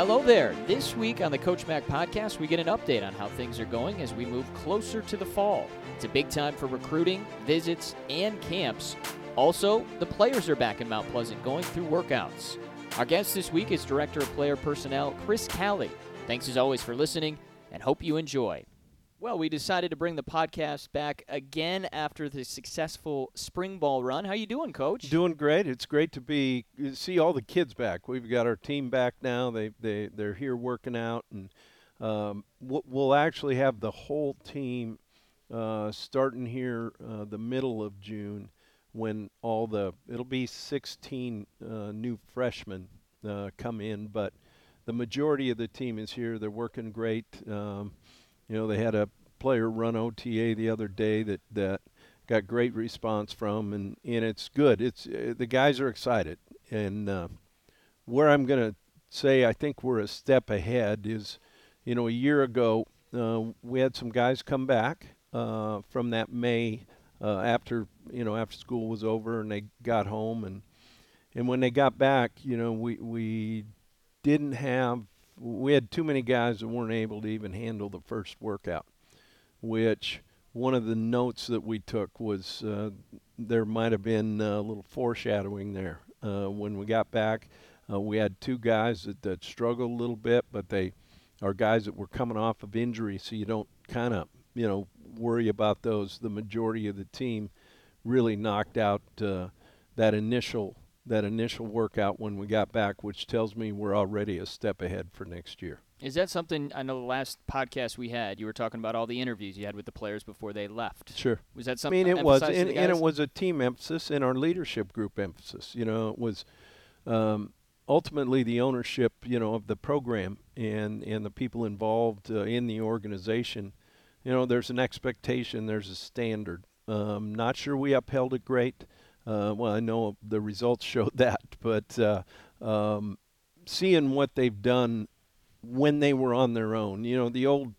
Hello there. This week on the Coach Mac podcast, we get an update on how things are going as we move closer to the fall. It's a big time for recruiting, visits, and camps. Also, the players are back in Mount Pleasant going through workouts. Our guest this week is Director of Player Personnel, Chris Calley. Thanks as always for listening and hope you enjoy. Well, we decided to bring the podcast back again after the successful spring ball run. How you doing, Coach? Doing great. It's great to be see all the kids back. We've got our team back now. They they they're here working out, and um, we'll actually have the whole team uh, starting here uh, the middle of June when all the it'll be 16 uh, new freshmen uh, come in, but the majority of the team is here. They're working great. Um, you know, they had a player run OTA the other day that that got great response from, and and it's good. It's uh, the guys are excited, and uh, where I'm to say I think we're a step ahead is, you know, a year ago uh, we had some guys come back uh, from that May uh, after you know after school was over and they got home. And and when they got back, you know, we we didn't have we had too many guys that weren't able to even handle the first workout, which one of the notes that we took was uh, there might have been a little foreshadowing there. Uh, when we got back, uh, we had two guys that, that struggled a little bit, but they are guys that were coming off of injury, so you don't kind of you know worry about those. The majority of the team really knocked out uh, that initial that initial workout when we got back, which tells me we're already a step ahead for next year. Is that something? I know the last podcast we had, you were talking about all the interviews you had with the players before they left. Sure. Was that something? I mean, it was, and, and, it was a team emphasis and our leadership group emphasis. You know, it was um, ultimately the ownership, you know, of the program and and the people involved uh, in the organization. You know, there's an expectation, there's a standard. Um, not sure we upheld it great. Uh, well, I know the results showed that, but uh, um, seeing what they've done when they were on their own, you know, the old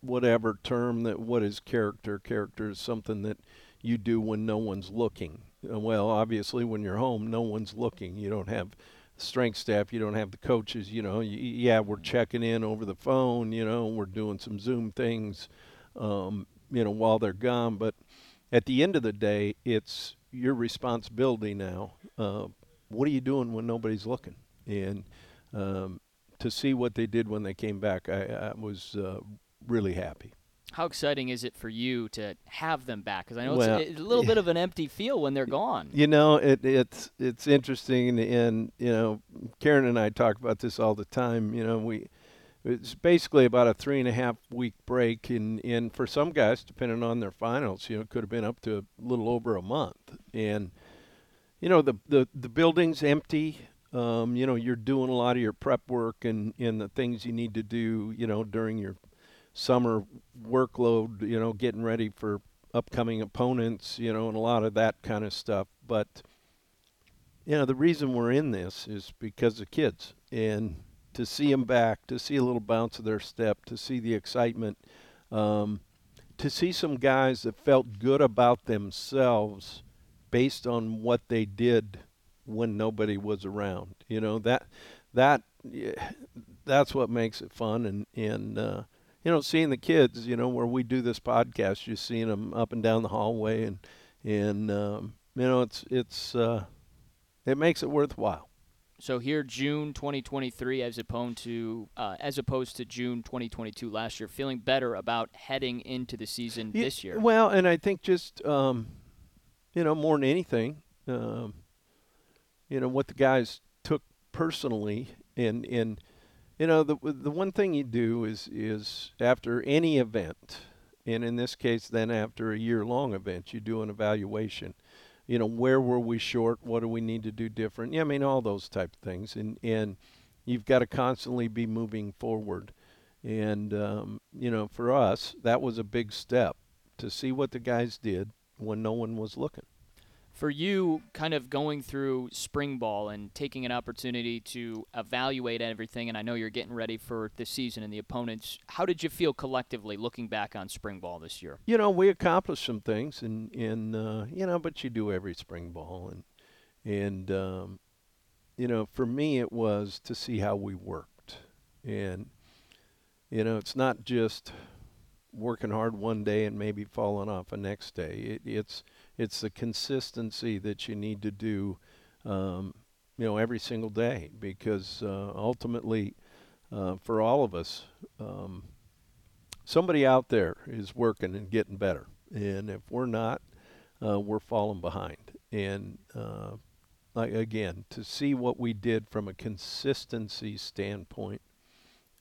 whatever term that what is character? Character is something that you do when no one's looking. Uh, well, obviously, when you're home, no one's looking. You don't have strength staff. You don't have the coaches. You know, yeah, we're checking in over the phone. You know, we're doing some Zoom things. Um, you know, while they're gone, but at the end of the day, it's your responsibility now. Uh, what are you doing when nobody's looking? And um, to see what they did when they came back, I, I was uh, really happy. How exciting is it for you to have them back? Because I know well, it's, a little bit of an empty feel when they're gone. You know, it, it's it's interesting, and you know, Karen and I talk about this all the time. You know, we it's basically about a three and a half week break and and for some guys depending on their finals you know it could have been up to a little over a month and you know the the the building's empty um, you know you're doing a lot of your prep work and and the things you need to do you know during your summer workload you know getting ready for upcoming opponents you know and a lot of that kind of stuff. But you know the reason we're in this is because of kids. And to see them back, to see a little bounce of their step, to see the excitement, um, to see some guys that felt good about themselves based on what they did when nobody was around. You know that that that's what makes it fun, and and uh, you know seeing the kids. You know where we do this podcast, you're seeing them up and down the hallway, and and um, you know it's it's uh, it makes it worthwhile. So here, June 2023, as opposed to uh, as opposed to June 2022 last year, feeling better about heading into the season yeah, this year. Well, and I think just um, you know more than anything, um, you know what the guys took personally, and and you know the the one thing you do is is after any event, and in this case, then after a year long event, you do an evaluation you know, where were we short? What do we need to do different? Yeah, I mean, all those type of things. And, and you've got to constantly be moving forward. And, um, you know, for us, that was a big step to see what the guys did when no one was looking for you kind of going through spring ball and taking an opportunity to evaluate everything and I know you're getting ready for the season and the opponents how did you feel collectively looking back on spring ball this year you know we accomplished some things and and uh, you know but you do every spring ball and and um, you know for me it was to see how we worked And you know, it's not just working hard one day and maybe falling off the next day. It, it's it's the consistency that you need to do, um, you know, every single day because uh, ultimately, uh, for all of us, um, somebody out there is working and getting better, and if we're not, uh, we're falling behind. And uh, like again, to see what we did from a consistency standpoint,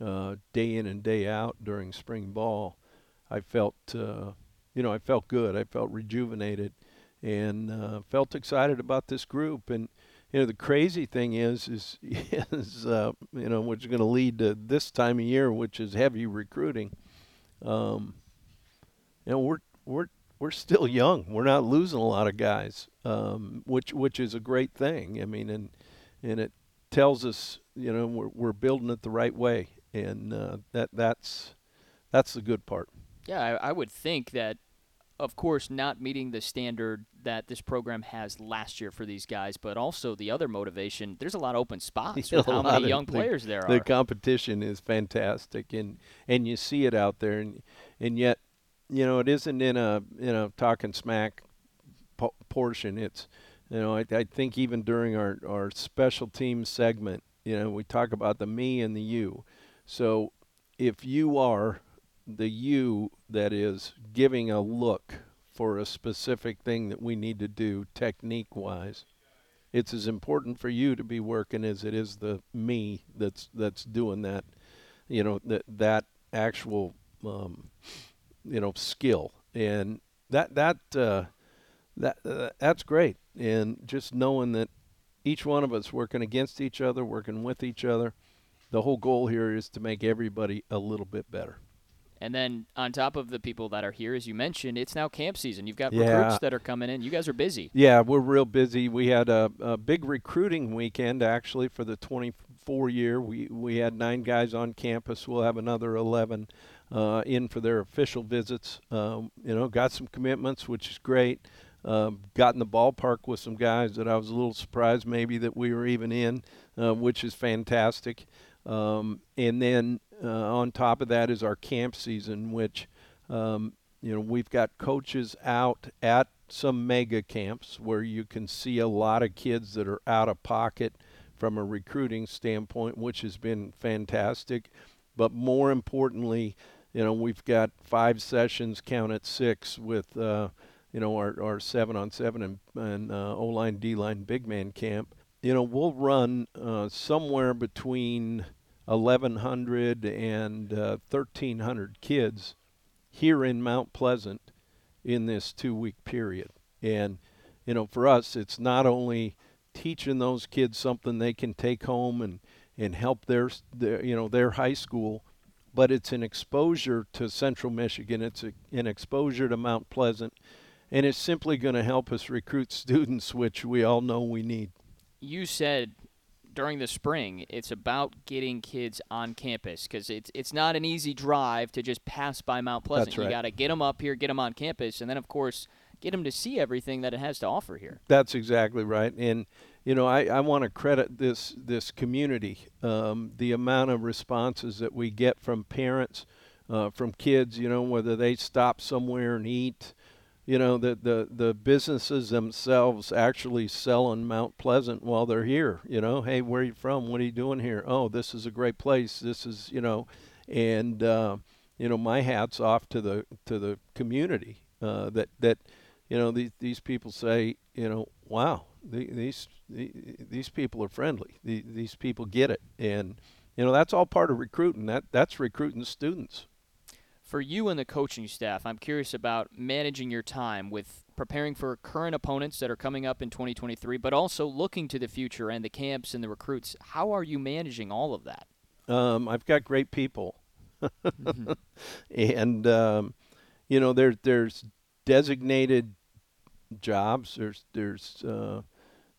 uh, day in and day out during spring ball, I felt, uh, you know, I felt good. I felt rejuvenated, and uh, felt excited about this group. And you know, the crazy thing is, is, is uh, you know, which is going to lead to this time of year, which is heavy recruiting. Um, you know, we're we're we're still young. We're not losing a lot of guys, um, which which is a great thing. I mean, and and it tells us, you know, we're we're building it the right way, and uh, that that's that's the good part. Yeah, I, I would think that, of course, not meeting the standard that this program has last year for these guys, but also the other motivation. There's a lot of open spots with how many young the, players there the are. The competition is fantastic, and and you see it out there, and and yet, you know, it isn't in a you know talking smack po- portion. It's you know, I, I think even during our our special team segment, you know, we talk about the me and the you. So if you are the you that is giving a look for a specific thing that we need to do technique wise it's as important for you to be working as it is the me that's that's doing that you know that that actual um, you know skill. And that that uh, that uh, that's great. And just knowing that each one of us working against each other working with each other the whole goal here is to make everybody a little bit better and then on top of the people that are here, as you mentioned, it's now camp season. You've got yeah. recruits that are coming in. You guys are busy. Yeah, we're real busy. We had a, a big recruiting weekend actually for the 24 year. We we had nine guys on campus. We'll have another 11 uh, in for their official visits. Um, you know, got some commitments, which is great. Um, got in the ballpark with some guys that I was a little surprised maybe that we were even in, uh, which is fantastic. Um, and then uh, on top of that is our camp season, which um, you know we've got coaches out at some mega camps where you can see a lot of kids that are out of pocket from a recruiting standpoint, which has been fantastic. But more importantly, you know we've got five sessions, count at six, with uh, you know our, our seven on seven and, and uh, O line, D line, big man camp. You know we'll run uh, somewhere between 1,100 and uh, 1,300 kids here in Mount Pleasant in this two week period. And, you know, for us, it's not only teaching those kids something they can take home and, and help their, their, you know, their high school, but it's an exposure to Central Michigan. It's a, an exposure to Mount Pleasant. And it's simply going to help us recruit students, which we all know we need. You said during the spring, it's about getting kids on campus because it's it's not an easy drive to just pass by Mount Pleasant. Right. You got to get them up here, get them on campus, and then of course get them to see everything that it has to offer here. That's exactly right, and you know I, I want to credit this this community, um, the amount of responses that we get from parents, uh, from kids. You know whether they stop somewhere and eat you know the the the businesses themselves actually sell in Mount Pleasant while they're here. You know, hey, where are you from? What are you doing here? Oh, this is a great place. This is you know, and uh, you know my hats off to the to the community uh, that that you know these these people say you know wow these these people are friendly. These people get it, and you know that's all part of recruiting. That that's recruiting students for you and the coaching staff, I'm curious about managing your time with preparing for current opponents that are coming up in 2023, but also looking to the future and the camps and the recruits. How are you managing all of that? Um, I've got great people, mm-hmm. and um, you know there there's designated jobs. There's there's uh,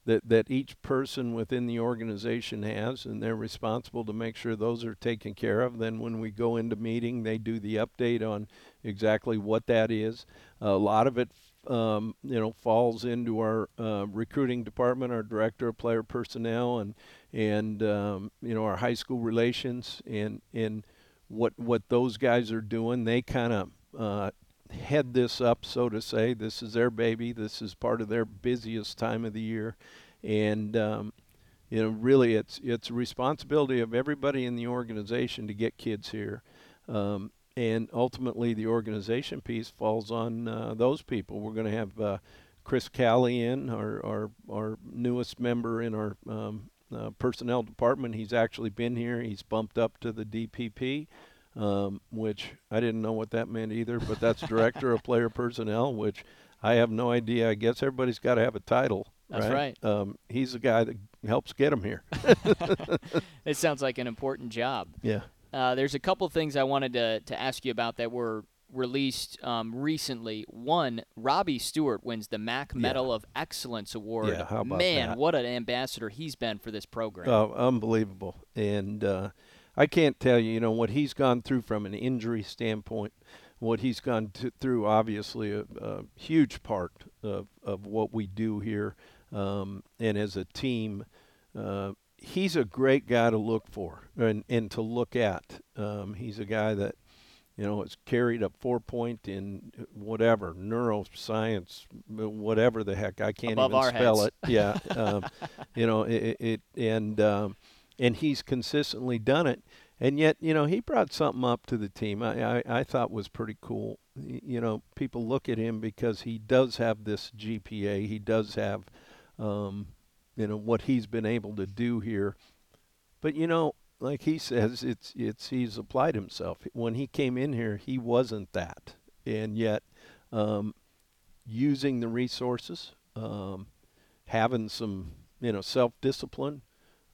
that that each person within the organization has, and they're responsible to make sure those are taken care of. Then when we go into meeting, they do the update on exactly what that is. A lot of it um, you know falls into our uh, recruiting department, our director of player personnel, and and um, you know our high school relations and and what what those guys are doing. They kind of uh, head this up, so to say. This is their baby. This is part of their busiest time of the year, and um, you know really it's it's a responsibility of everybody in the organization to get kids here. Um, and ultimately, the organization piece falls on uh, those people. We're going to have uh, Chris Calley in, our, our, our newest member in our um, uh, personnel department. He's actually been here. He's bumped up to the DPP, um, which I didn't know what that meant either, but that's Director of Player Personnel, which I have no idea. I guess everybody's got to have a title. That's right. right. Um, he's the guy that helps get them here. it sounds like an important job. Yeah. Uh, there's a couple things I wanted to, to ask you about that were released um, recently. One, Robbie Stewart wins the MAC Medal Yeah. of Excellence Award. Yeah, how about Man, that? what an ambassador he's been for this program. Oh, unbelievable. And uh, I can't tell you, you know, what he's gone through from an injury standpoint, what he's gone to, through, obviously, a, a huge part of, of what we do here. Um, and as a team, uh, he's a great guy to look for and, and to look at. Um, he's a guy that, you know, has carried a four point in whatever, neuroscience, whatever the heck. I can't Above even spell heads. it. Yeah. Um, you know, it, it and um, and he's consistently done it. And yet, you know, he brought something up to the team. I, I, I thought was pretty cool. You know, people look at him because he does have this GPA. He does have, um, you know, what he's been able to do here. But you know, like he says, it's it's he's applied himself. When he came in here, he wasn't that, and yet, um, using the resources, um, having some you know self discipline.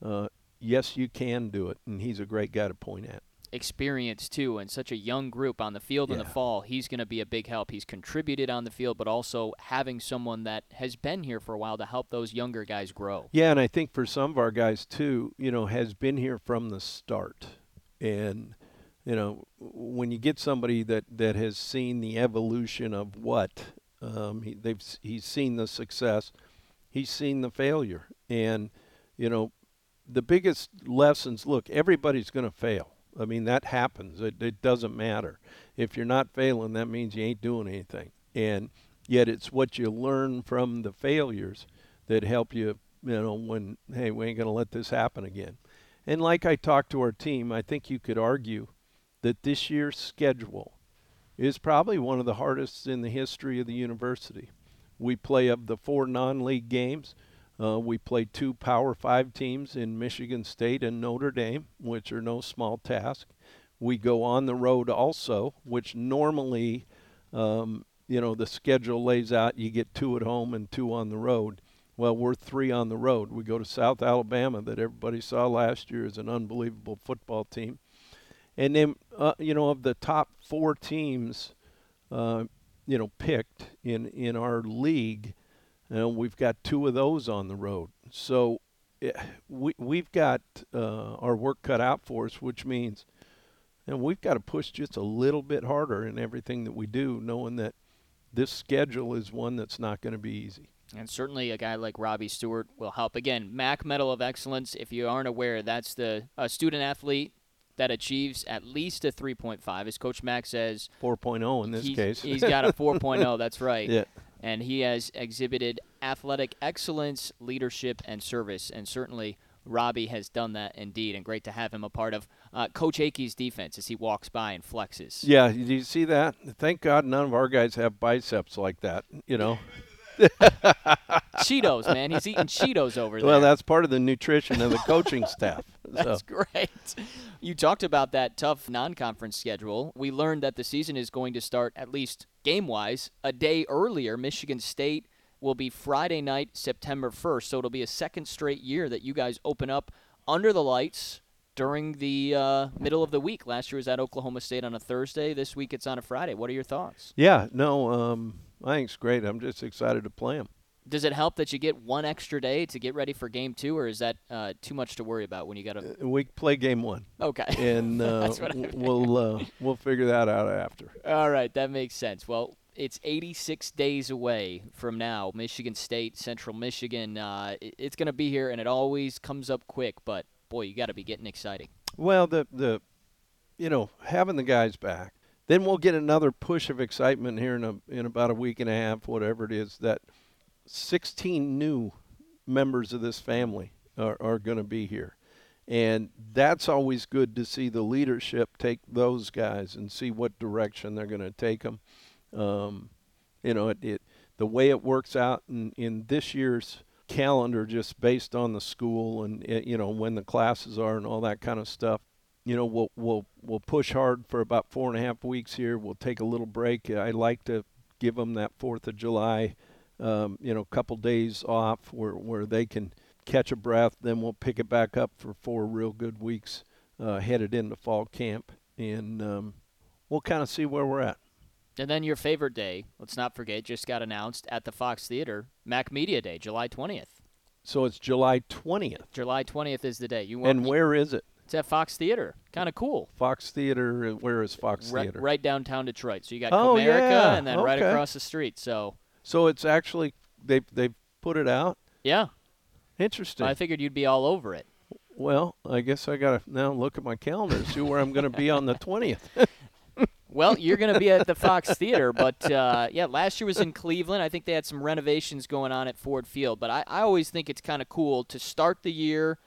Uh, yes, you can do it, and he's a great guy to point at. Experience, too, and such a young group on the field in the fall. He's going to be a big help. He's contributed on the field, but also having someone that has been here for a while to help those younger guys grow. Yeah, and I think for some of our guys too, you know, has been here from the start, and you know, when you get somebody that that has seen the evolution of what um, he, they've he's seen the success, he's seen the failure, and you know, the biggest lessons. Look, everybody's going to fail. I mean, that happens. It, it doesn't matter. If you're not failing, that means you ain't doing anything. And yet, it's what you learn from the failures that help you. You know, when hey, we ain't going to let this happen again. And like I talked to our team, I think you could argue that this year's schedule is probably one of the hardest in the history of the university. We play of the four non-league games. Uh, we play two Power Five teams in Michigan State and Notre Dame, which are no small task. We go on the road also, which normally, um, you know, the schedule lays out you get two at home and two on the road. Well, we're three on the road. We go to South Alabama, that everybody saw last year as an unbelievable football team. And then, uh, you know, of the top four teams, uh, you know, picked in, in our league, you know, we've got two of those on the road. So eh, we, we've got uh, our work cut out for us, which means and we've got to push just a little bit harder in everything that we do, knowing that this schedule is one that's not going to be easy. And certainly a guy like Robbie Stewart will help. Again, MAC Medal of Excellence, if you aren't aware, that's the a student athlete that achieves at least a 3.5. As Coach Mac says, 4.0 in this he's, case. he's got a 4.0, that's right. yeah. And he has exhibited athletic excellence, leadership, and service. And certainly Robbie has done that indeed. And great to have him a part of uh, Coach Akey's defense as he walks by and flexes. Yeah, do you see that? Thank God none of our guys have biceps like that, you know. Cheetos, man. He's eating Cheetos over there. Well, that's part of the nutrition of the coaching staff. That's so. great. You talked about that tough non conference schedule. We learned that the season is going to start, at least game wise, a day earlier. Michigan State will be Friday night, September 1st. So it'll be a second straight year that you guys open up under the lights during the uh, middle of the week. Last year was at Oklahoma State on a Thursday. This week it's on a Friday. What are your thoughts? Yeah, no, um, I think it's great. I'm just excited to play them. Does it help that you get one extra day to get ready for game two, or is that uh, too much to worry about when you got to? We play game one, Okay. and uh, That's what I w- we'll uh, we'll figure that out after. All right, that makes sense. Well, it's 86 days away from now. Michigan State, Central Michigan. Uh, it, it's going to be here, and it always comes up quick. But boy, you got to be getting exciting. Well, the the you know having the guys back, then we'll get another push of excitement here in a in about a week and a half, whatever it is. That 16 new members of this family are, are going to be here. And that's always good to see the leadership take those guys and see what direction they're going to take them. Um, you know, it, it the way it works out in, in this year's calendar, just based on the school and it, you know when the classes are and all that kind of stuff. You know, we'll we'll we'll push hard for about four and a half weeks here. We'll take a little break. I like to give them that Fourth of July, um, you know, a couple days off where where they can catch a breath. Then we'll pick it back up for four real good weeks uh, headed into fall camp, and um, we'll kind of see where we're at. And then your favorite day, let's not forget, just got announced at the Fox Theater, MAC Media Day, July 20th. So it's July 20th. July 20th is the day. You want, and where is it? It's at Fox Theater. Kind of cool. Fox Theater. Where is Fox right, Theater? Right downtown Detroit. So you got oh, Comerica yeah. and then okay. right across the street. So. So it's actually they they put it out. Yeah. Interesting. I figured you'd be all over it. Well, I guess I got to now look at my calendar and see where I'm going to be on the 20th. well, you're going to be at the Fox Theater, but uh, yeah, last year was in Cleveland. I think they had some renovations going on at Ford Field, but I, I always think it's kind of cool to start the year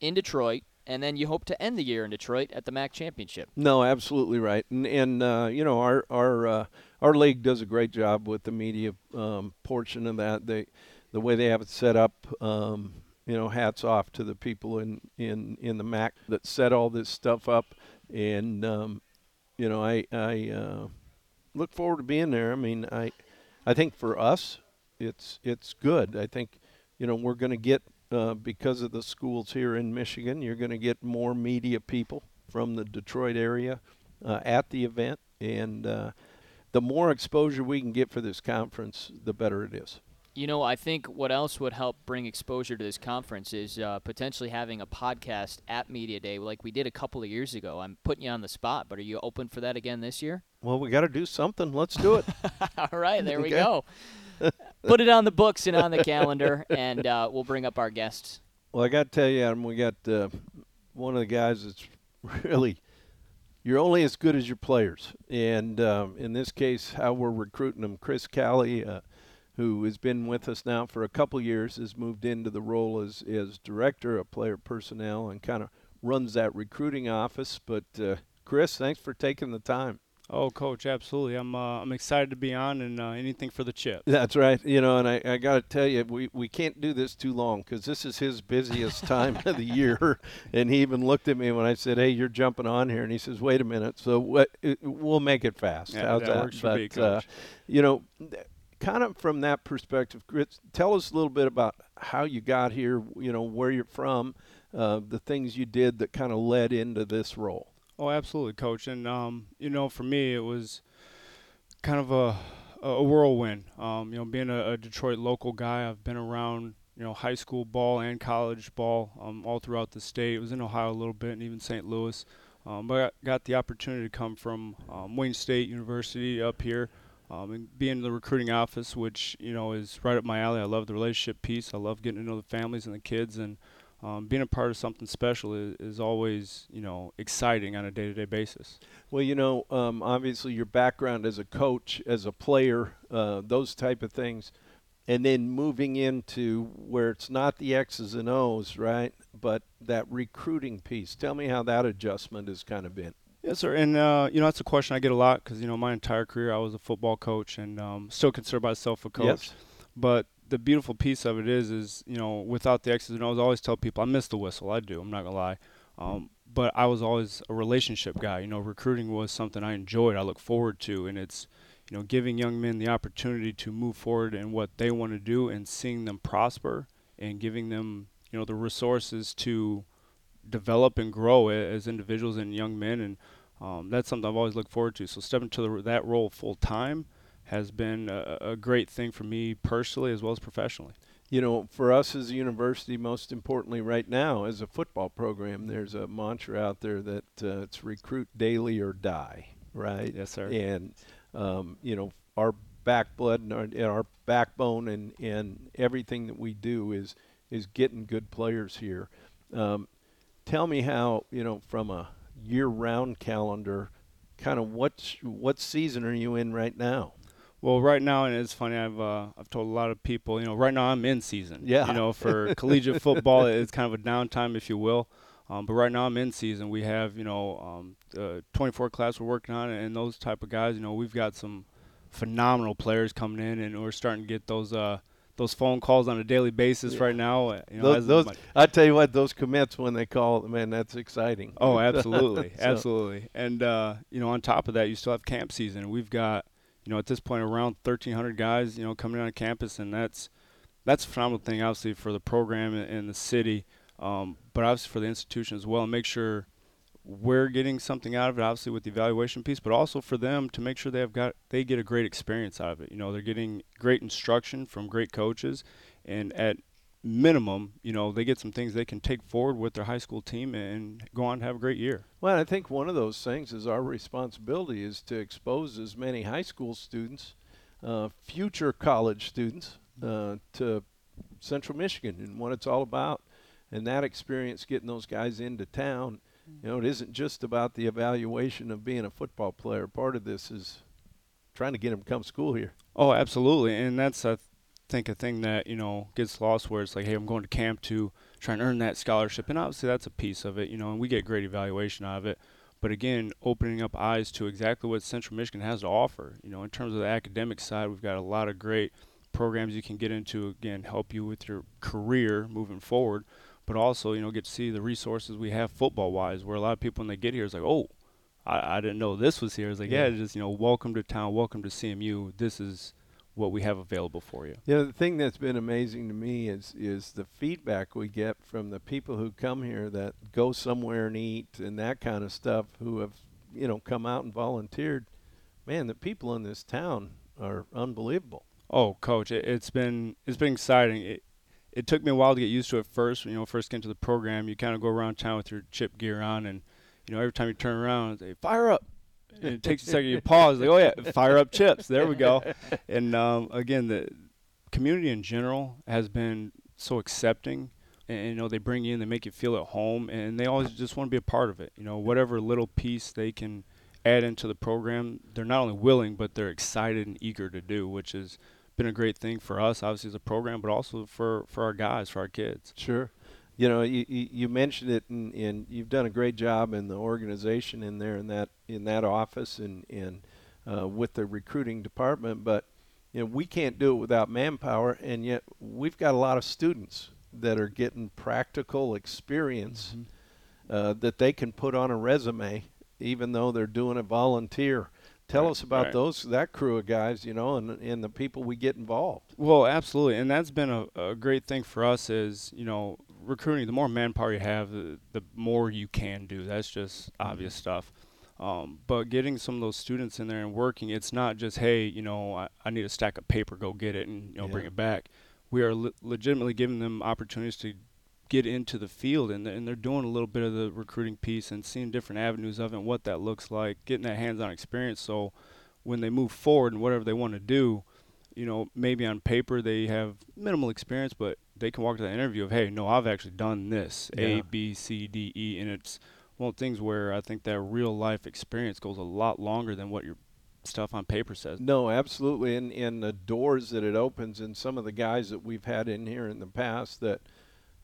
in Detroit, and then you hope to end the year in Detroit at the MAC championship. No, absolutely right, and and uh, you know our our uh, our league does a great job with the media um, portion of that. They the way they have it set up. Um, you know, hats off to the people in, in, in the MAC that set all this stuff up, and um, you know, I I uh, look forward to being there. I mean, I I think for us, it's it's good. I think you know we're going to get uh, because of the schools here in Michigan, you're going to get more media people from the Detroit area uh, at the event, and uh, the more exposure we can get for this conference, the better it is. You know, I think what else would help bring exposure to this conference is uh, potentially having a podcast at Media Day like we did a couple of years ago. I'm putting you on the spot, but are you open for that again this year? Well, we got to do something. Let's do it. All right, there we go. Put it on the books and on the calendar, and uh, we'll bring up our guests. Well, I got to tell you, Adam, we got uh, one of the guys that's really you're only as good as your players, and um, in this case, how we're recruiting them. Chris Calley, uh, who has been with us now for a couple years, has moved into the role as as director of player personnel and kind of runs that recruiting office. But uh, Chris, thanks for taking the time. Oh, coach, absolutely. I'm uh, I'm excited to be on and uh, anything for the chip. That's right. You know, and I, I got to tell you, we, we can't do this too long because this is his busiest time of the year. And he even looked at me when I said, "Hey, you're jumping on here," and he says, "Wait a minute." So what? It, we'll make it fast. Yeah, How's that that? works for but me, Coach. Uh, you know, kind of from that perspective, Chris, tell us a little bit about how you got here. You know, where you're from, uh, the things you did that kind of led into this role. Oh, absolutely, coach. And um, you know, for me, it was kind of a a whirlwind. Um, you know, being a, a Detroit local guy, I've been around you know high school ball and college ball um, all throughout the state. It was in Ohio a little bit, and even St. Louis. Um, but I got the opportunity to come from um, Wayne State University up here. Um, and be in the recruiting office, which you know is right up my alley. I love the relationship piece. I love getting to know the families and the kids, and um, being a part of something special is, is always you know exciting on a day-to-day basis. Well, you know, um, obviously your background as a coach, as a player, uh, those type of things, and then moving into where it's not the X's and O's, right? But that recruiting piece. Tell me how that adjustment has kind of been. Yes, sir. And uh, you know that's a question I get a lot because you know my entire career I was a football coach and um, still consider myself a coach. Yes. But the beautiful piece of it is, is you know, without the X's and O's, I always tell people I miss the whistle. I do. I'm not gonna lie. Um, but I was always a relationship guy. You know, recruiting was something I enjoyed. I look forward to, and it's you know giving young men the opportunity to move forward in what they want to do and seeing them prosper and giving them you know the resources to develop and grow as individuals and young men and um, that's something I've always looked forward to. So stepping to the, that role full time has been a, a great thing for me personally as well as professionally. You know, for us as a university, most importantly, right now, as a football program, there's a mantra out there that uh, it's recruit daily or die, right? Yes, sir. And um, you know, our backblood and our, and our backbone and, and everything that we do is is getting good players here. Um, tell me how you know from a year-round calendar, kind of what what season are you in right now? Well, right now, and it's funny. I've uh, I've told a lot of people, you know, right now I'm in season. Yeah. You know, for collegiate football, it's kind of a downtime, if you will. Um, but right now I'm in season. We have, you know, um, the 24 class we're working on, and those type of guys. You know, we've got some phenomenal players coming in, and we're starting to get those uh, those phone calls on a daily basis Yeah. right now. uh, You know, those, those I tell you what, those commits when they call, man, that's exciting. Oh, absolutely, So- absolutely. And uh, you know, on top of that, you still have camp season. We've got, you know, at this point around 1,300 guys, you know, coming on campus, and that's that's a phenomenal thing, obviously, for the program and, the city, um, but obviously for the institution as well. And make sure we're getting something out of it, obviously with the evaluation piece, but also for them to make sure they have got they get a great experience out of it. You know, they're getting great instruction from great coaches, and at minimum, you know, they get some things they can take forward with their high school team and go on to have a great year. Well, I think one of those things is our responsibility is to expose as many high school students, uh, future college students, uh, to Central Michigan and what it's all about, and that experience getting those guys into town. You know, it isn't just about the evaluation of being a football player. Part of this is trying to get them to come school here. Oh, absolutely, and that's I think a thing that you know gets lost where it's like, hey, I'm going to camp to try and earn that scholarship, and obviously that's a piece of it, you know, and we get great evaluation out of it. But again, opening up eyes to exactly what Central Michigan has to offer. You know, in terms of the academic side, we've got a lot of great programs you can get into. Again, help you with your career moving forward, but also you know get to see the resources we have football wise. Where a lot of people when they get here is like, oh, I, I didn't know this was here. It's like, yeah. Yeah. just you know, welcome to town, welcome to CMU. This is what we have available for you. Yeah, the thing that's been amazing to me is is the feedback we get from the people who come here that go somewhere and eat and that kind of stuff who have you know come out and volunteered. Man, the people in this town are unbelievable. Oh, coach, it, it's been it's been exciting. It it took me a while to get used to it first. You know, first get into the program, you kind of go around town with your chip gear on, and you know every time you turn around, they fire up. It takes a second, you pause, like oh yeah, fire up chips. There we go. And um, again, the community in general has been so accepting. And you know they bring you in, they make you feel at home, and they always just want to be a part of it. You know, whatever little piece they can add into the program, they're not only willing, but they're excited and eager to do, which has been a great thing for us, obviously as a program, but also for for our guys, for our kids. Sure. You know, you, you, mentioned it, and, and you've done a great job in the organization in there in that in that office and and uh, with the recruiting department. But you know, we can't do it without manpower, and yet we've got a lot of students that are getting practical experience uh, that they can put on a resume, even though they're doing a volunteer. Tell Right, us about right. those that crew of guys, you know, and and the people we get involved. Well, absolutely, and that's been a, a great thing for us. Is you know recruiting. The more manpower you have, the, the more you can do. That's just obvious stuff. Um, but getting some of those students in there and working, it's not just hey, you know, I, I need a stack of paper, go get it and you know bring it back. We are le- legitimately giving them opportunities to get into the field, and, th- and they're doing a little bit of the recruiting piece and seeing different avenues of it and what that looks like, getting that hands-on experience. So when they move forward and whatever they want to do, you know, maybe on paper they have minimal experience, but they can walk to the interview of, hey, no, I've actually done this Yeah. A, B, C, D, E, and it's one of the things where I think that real life experience goes a lot longer than what your stuff on paper says. No, absolutely, and and the doors that it opens, and some of the guys that we've had in here in the past that,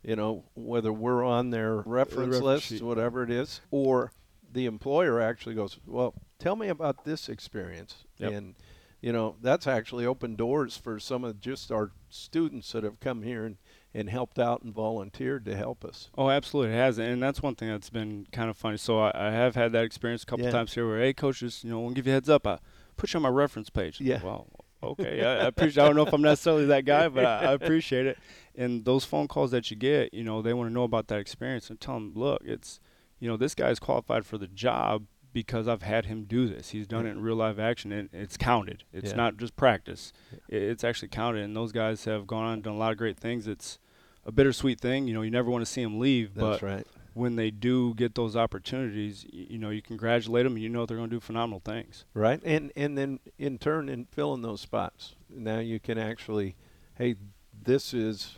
you know, whether we're on their reference reference list, sheet. whatever it is, or the employer actually goes, well, tell me about this experience, Yep. and you know that's actually opened doors for some of just our students that have come here and and helped out and volunteered to help us. Oh, absolutely, it has, and that's one thing that's been kind of funny. So I, I have had that experience a couple Yeah. times here, where hey, coaches, you know, we'll give you a heads up. I put you on my reference page. Yeah. Well, okay, I, I appreciate. I don't know if I'm necessarily that guy, but I, I appreciate it. And those phone calls that you get, you know, they want to know about that experience and tell them, look, it's, you know, this guy's qualified for the job because I've had him do this. He's done it in real life action, and it's counted. It's Yeah. not just practice. It's actually counted, and those guys have gone on and done a lot of great things. It's a bittersweet thing. You know, you never want to see them leave, That's but right. when they do get those opportunities, you know, you congratulate them and you know they're going to do phenomenal things. right? And and then in turn, in filling those spots, now you can actually, hey, this is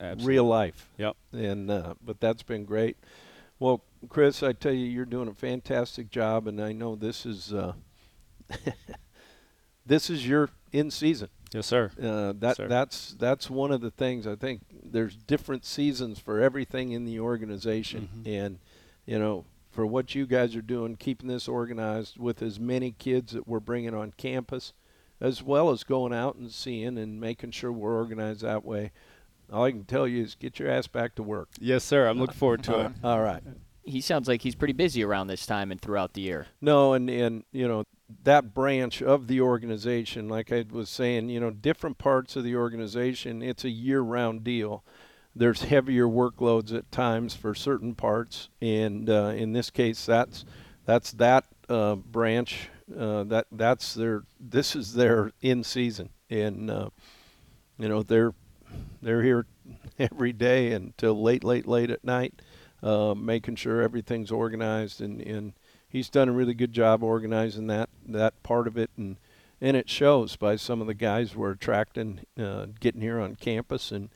Absolutely. real life. Yep. And uh, but that's been great. Well, Chris, I tell you, you're doing a fantastic job, and I know this is uh, this is your in season. Yes, sir. Uh, that Sir. that's that's one of the things I think. There's different seasons for everything in the organization, Mhm. and you know, for what you guys are doing, keeping this organized with as many kids that we're bringing on campus, as well as going out and seeing and making sure we're organized that way. All I can tell you is get your ass back to work. Yes, sir. I'm looking forward to it. All right. He sounds like he's pretty busy around this time and throughout the year. No, and and you know that branch of the organization, like I was saying, you know, different parts of the organization, it's a year-round deal. There's heavier workloads at times for certain parts, and uh, in this case, that's that's that uh, branch. Uh, that that's their. This is their in season, and uh, you know they're they're here every day until late, late, late at night, uh, making sure everything's organized and, and he's done a really good job organizing that that part of it, and and it shows by some of the guys we're attracting, uh, getting here on campus, and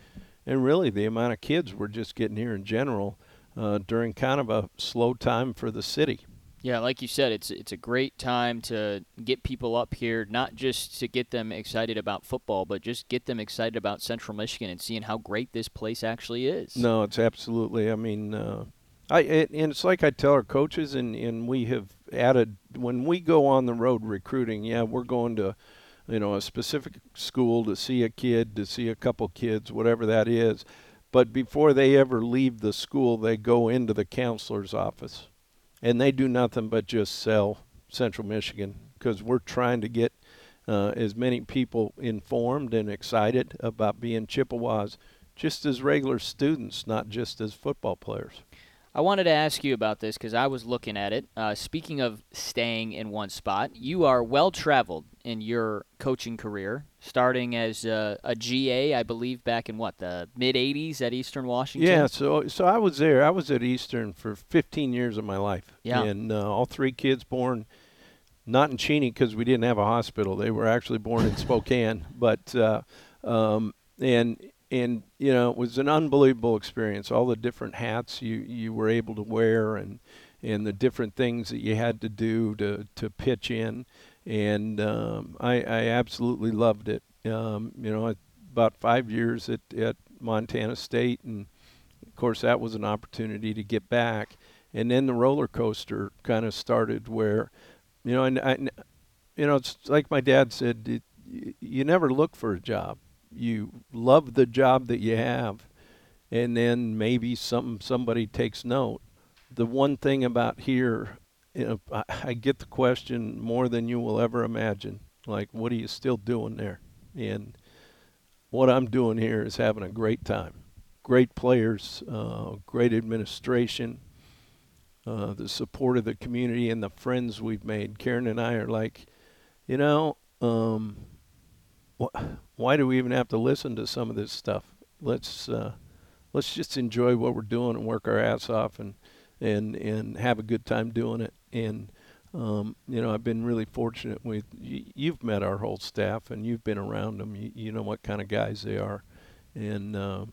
and really the amount of kids we're just getting here in general uh, during kind of a slow time for the city. Yeah, like you said, it's it's a great time to get people up here, not just to get them excited about football, but just get them excited about Central Michigan and seeing how great this place actually is. No, it's absolutely. I mean, uh, I it, and it's like I tell our coaches, and and we have added when we go on the road recruiting. Yeah, we're going to, you know, a specific school to see a kid, to see a couple kids, whatever that is. But before they ever leave the school, they go into the counselor's office, and they do nothing but just sell Central Michigan because we're trying to get uh, as many people informed and excited about being Chippewas just as regular students, not just as football players. I wanted to ask you about this because I was looking at it. Uh, speaking of staying in one spot, you are well traveled in your coaching career, starting as a, a GA, I believe, back in what the mid '80s at Eastern Washington. Yeah, so so I was there. I was at Eastern for 15 years of my life. Yeah. and uh, all three kids born not in Cheney because we didn't have a hospital. They were actually born in Spokane, but uh, um, and and you know it was an unbelievable experience. All the different hats you you were able to wear and and the different things that you had to do to to pitch in, and um, I I absolutely loved it. Um, you know, about five years at at Montana State, and of course that was an opportunity to get back. And then the roller coaster kind of started where, you know, and, and you know, it's like my dad said, it, you never look for a job. You love the job that you have, and then maybe some somebody takes note. The one thing about here, you know, I, I get the question more than you will ever imagine. Like, what are you still doing there? And what I'm doing here is having a great time. Great players, uh, great administration, uh, the support of the community, and the friends we've made. Karen and I are like, you know, um, why do we even have to listen to some of this stuff? Let's uh, let's just enjoy what we're doing and work our ass off and and and have a good time doing it. And um, you know, I've been really fortunate with y- you've met our whole staff and you've been around them. You, you know what kind of guys they are, and uh,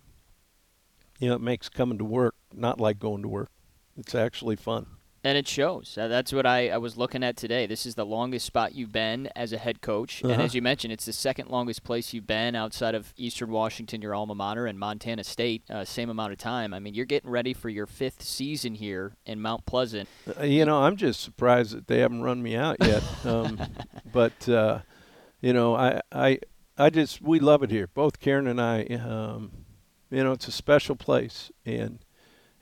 you know it makes coming to work not like going to work. It's actually fun. And it shows. Uh, that's what I, I was looking at today. This is the longest spot you've been as a head coach. And Uh-huh. as you mentioned, it's the second longest place you've been outside of Eastern Washington, your alma mater, and Montana State, uh, same amount of time. I mean, you're getting ready for your fifth season here in Mount Pleasant. Uh, you know, I'm just surprised that they haven't run me out yet. Um, but uh, you know, I, I, I just we love it here. Both Karen and I. Um, you know, it's a special place, and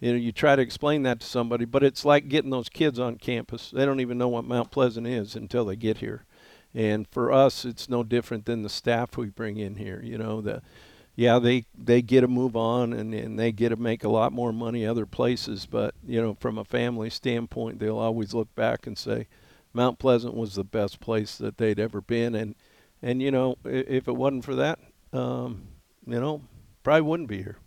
you know, you try to explain that to somebody, but it's like getting those kids on campus. They don't even know what Mount Pleasant is until they get here. And for us, it's no different than the staff we bring in here. You know, the yeah, they they get to move on and, and they get to make a lot more money other places. But you know, from a family standpoint, they'll always look back and say, Mount Pleasant was the best place that they'd ever been. And and you know, if it wasn't for that, um, you know, probably wouldn't be here.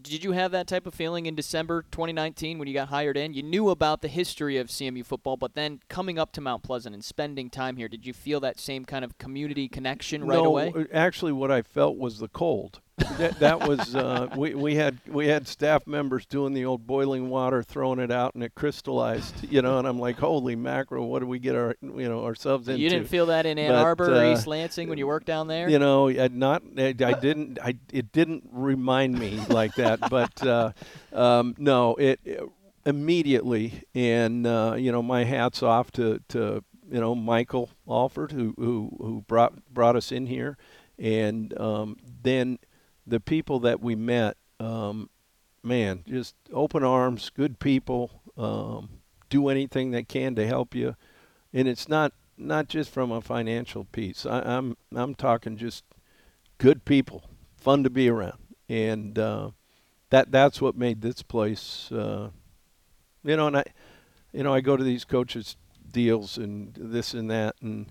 Did you have that type of feeling in December 2019 when you got hired in? You knew about the history of CMU football, but then coming up to Mount Pleasant and spending time here, did you feel that same kind of community connection right no, away? actually, what I felt was the cold. That, that was uh, we, we had we had staff members doing the old boiling water, throwing it out, and it crystallized. You know, and I'm like, holy mackerel, what do we get our you know ourselves into? You didn't feel that in Ann But, Arbor or uh, East Lansing when you worked down there? You know, I not I, I didn't I it didn't remind me like that, but uh, um, no, it, it immediately and uh, you know my hats off to to you know Michael Alford who who who brought brought us in here, and um, then the people that we met, um, man, just open arms, good people, um, do anything they can to help you, and it's not not just from a financial piece. I, I'm I'm talking just good people, fun to be around, and uh, that that's what made this place. Uh, you know, and I, you know, I go to these coaches deals and this and that, and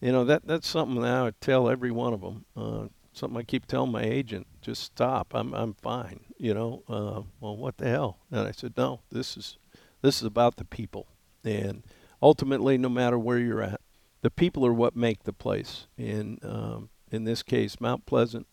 you know that that's something that I would tell every one of them. Uh, something I keep telling my agent: just stop. I'm I'm fine. You know, uh, well, what the hell? And I said, no, this is this is about the people, and ultimately, no matter where you're at, the people are what make the place. And um, in this case, Mount Pleasant,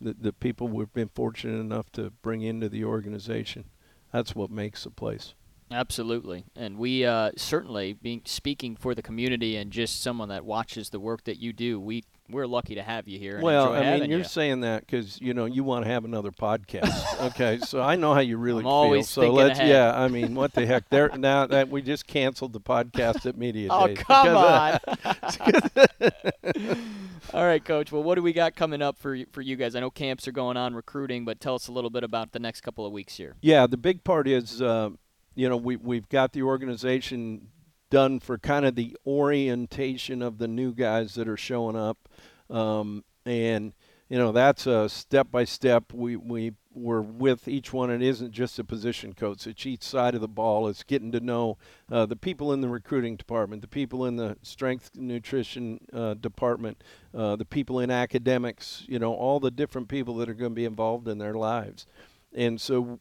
the the people we've been fortunate enough to bring into the organization, that's what makes the place. Absolutely, and we uh, certainly, being speaking for the community and just someone that watches the work that you do, we we're lucky to have you here. And Well, I mean, you're you. saying that because you know you want to have another podcast. okay, so I know how you really I'm always feel. So thinking let's, ahead. yeah. I mean, what the heck? There now that we just canceled the podcast at media Oh days. come uh, on! All right, Coach. Well, what do we got coming up for you, for you guys? I know camps are going on, recruiting, but tell us a little bit about the next couple of weeks here. Yeah, the big part is, uh, you know, we we've got the organization done for kind of the orientation of the new guys that are showing up, um, and you know that's a step by step. We we we're with each one. It isn't just a position coach; it's each side of the ball. It's getting to know uh, the people in the recruiting department, the people in the strength nutrition uh, department, uh, the people in academics. You know, all the different people that are going to be involved in their lives. And so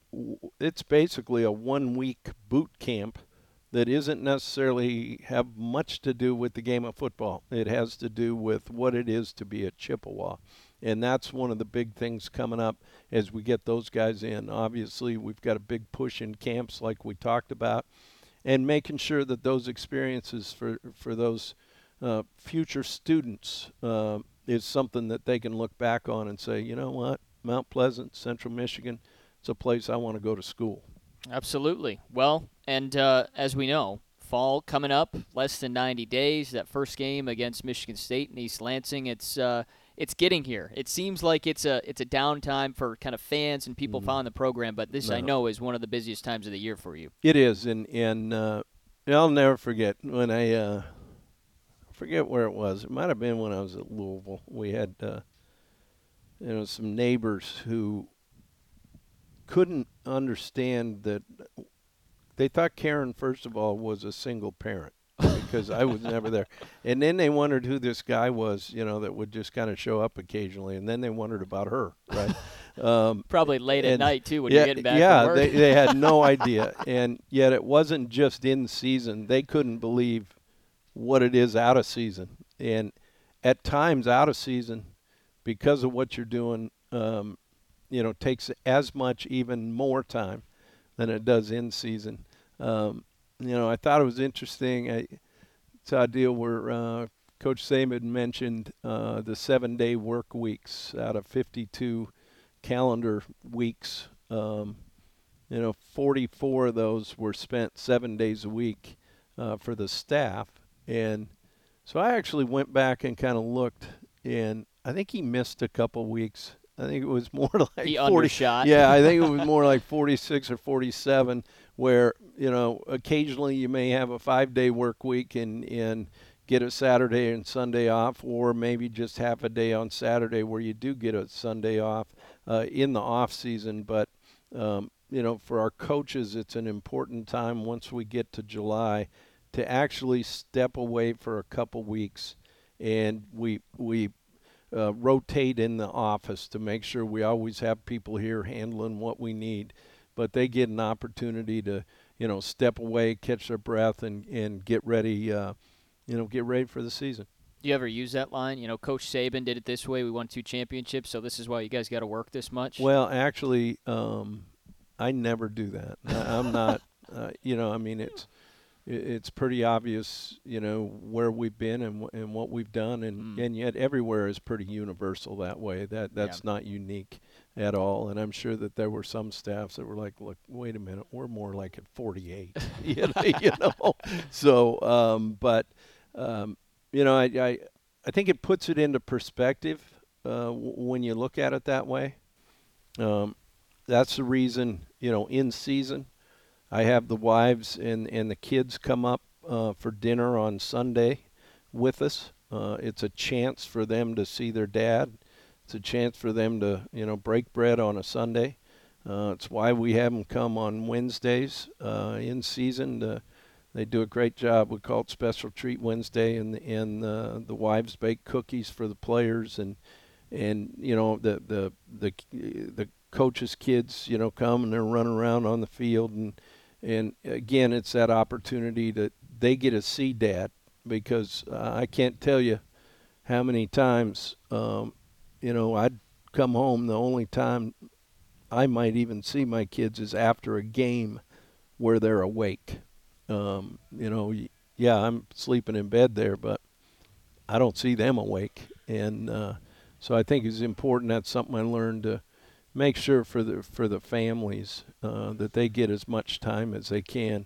it's basically a one week boot camp that isn't necessarily have much to do with the game of football. It has to do with what it is to be a Chippewa. And that's one of the big things coming up as we get those guys in. Obviously, we've got a big push in camps like we talked about and making sure that those experiences for for those uh, future students uh, is something that they can look back on and say, you know what, Mount Pleasant, Central Michigan, it's a place I want to go to school. Absolutely. Well, and uh, as we know, fall coming up, less than 90 days. That first game against Michigan State in East Lansing, it's uh, it's getting here. It seems like it's a it's a downtime for kind of fans and people following the program, but this I know is one of the busiest times of the year for you. It is, and and uh, I'll never forget when I uh, forget where it was. It might have been when I was at Louisville. We had uh, you know some neighbors who couldn't understand that they thought Karen first of all was a single parent because I was never there, and then they wondered who this guy was, you know, that would just kind of show up occasionally, and then they wondered about her, right? Um, Probably late at night too when yeah, you're getting back yeah, from work. they they had no idea, and yet it wasn't just in season. They couldn't believe what it is out of season, and at times out of season, because of what you're doing, um, you know, takes as much, even more time than it does in season. Um, you know, I thought it was interesting. I saw a deal where uh, Coach Saban mentioned uh, the seven-day work weeks out of 52 calendar weeks. Um, you know, 44 of those were spent seven days a week uh, for the staff, and so I actually went back and kind of looked, and I think he missed a couple weeks. I think it was more like he 40. undershot. Yeah, I think it was more like 46 or 47, where you know occasionally you may have a five-day work week and and get a Saturday and Sunday off, or maybe just half a day on Saturday where you do get a Sunday off uh, in the off season. But um, you know, for our coaches, it's an important time once we get to July to actually step away for a couple weeks, and we we uh, rotate in the office to make sure we always have people here handling what we need. But they get an opportunity to, you know, step away, catch their breath, and and get ready, uh, you know, get ready for the season. Do you ever use that line? You know, Coach Saban did it this way. We won two championships, so this is why you guys got to work this much. Well, actually, um, I never do that. I, I'm not. Uh, you know, I mean, it's it's pretty obvious, you know, where we've been and and what we've done, and Mm. and yet everywhere is pretty universal that way. That that's not unique at all. And I'm sure that there were some staffs that were like, look, wait a minute, we're more like at 48, you know. You know? So, um, but um, you know, I, I I think it puts it into perspective uh, w- when you look at it that way. Um, that's the reason, you know, in season, I have the wives and, and the kids come up uh, for dinner on Sunday with us. Uh, it's a chance for them to see their dad. It's a chance for them to, you know, break bread on a Sunday. Uh, it's why we have them come on Wednesdays uh, in season. To, they do a great job. We call it Special Treat Wednesday, and and uh, the wives bake cookies for the players, and and you know the the the the coaches' kids, you know, come and they're running around on the field, and and again, it's that opportunity that they get to see dad because uh, I can't tell you how many times, um, you know, I'd come home. The only time I might even see my kids is after a game where they're awake. Um, you know, yeah, I'm sleeping in bed there, but I don't see them awake, and uh, so I think it's important. That's something I learned to make sure for the for the families uh, that they get as much time as they can,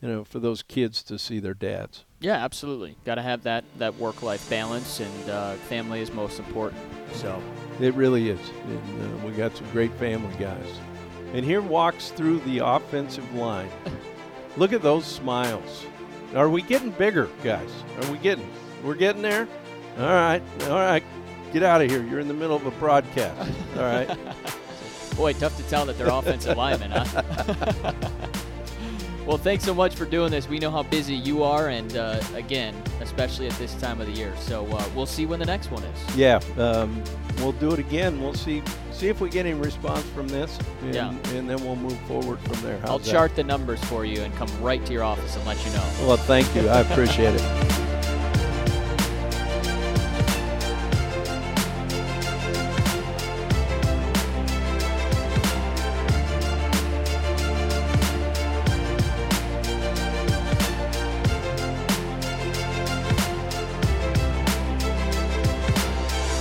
you know, for those kids to see their dads. yeah, absolutely. Got to have that that work life balance, and uh, family is most important. So It really is, and uh, we got some great family guys. And here walks through the offensive line. Look at those smiles. Are we getting bigger, guys? Are we getting? We're getting there. All right, all right. Get out of here. You're in the middle of a broadcast. All right. Boy, tough to tell that they're offensive linemen, huh? well, thanks so much for doing this. We know how busy you are, and uh, again, especially at this time of the year. So uh, we'll see when the next one is. Yeah, um, we'll do it again. We'll see see if we get any response from this, and, Yeah. and then we'll move forward from there. How's I'll that? chart the numbers for you and come right to your office and let you know. Well, thank you. I appreciate it.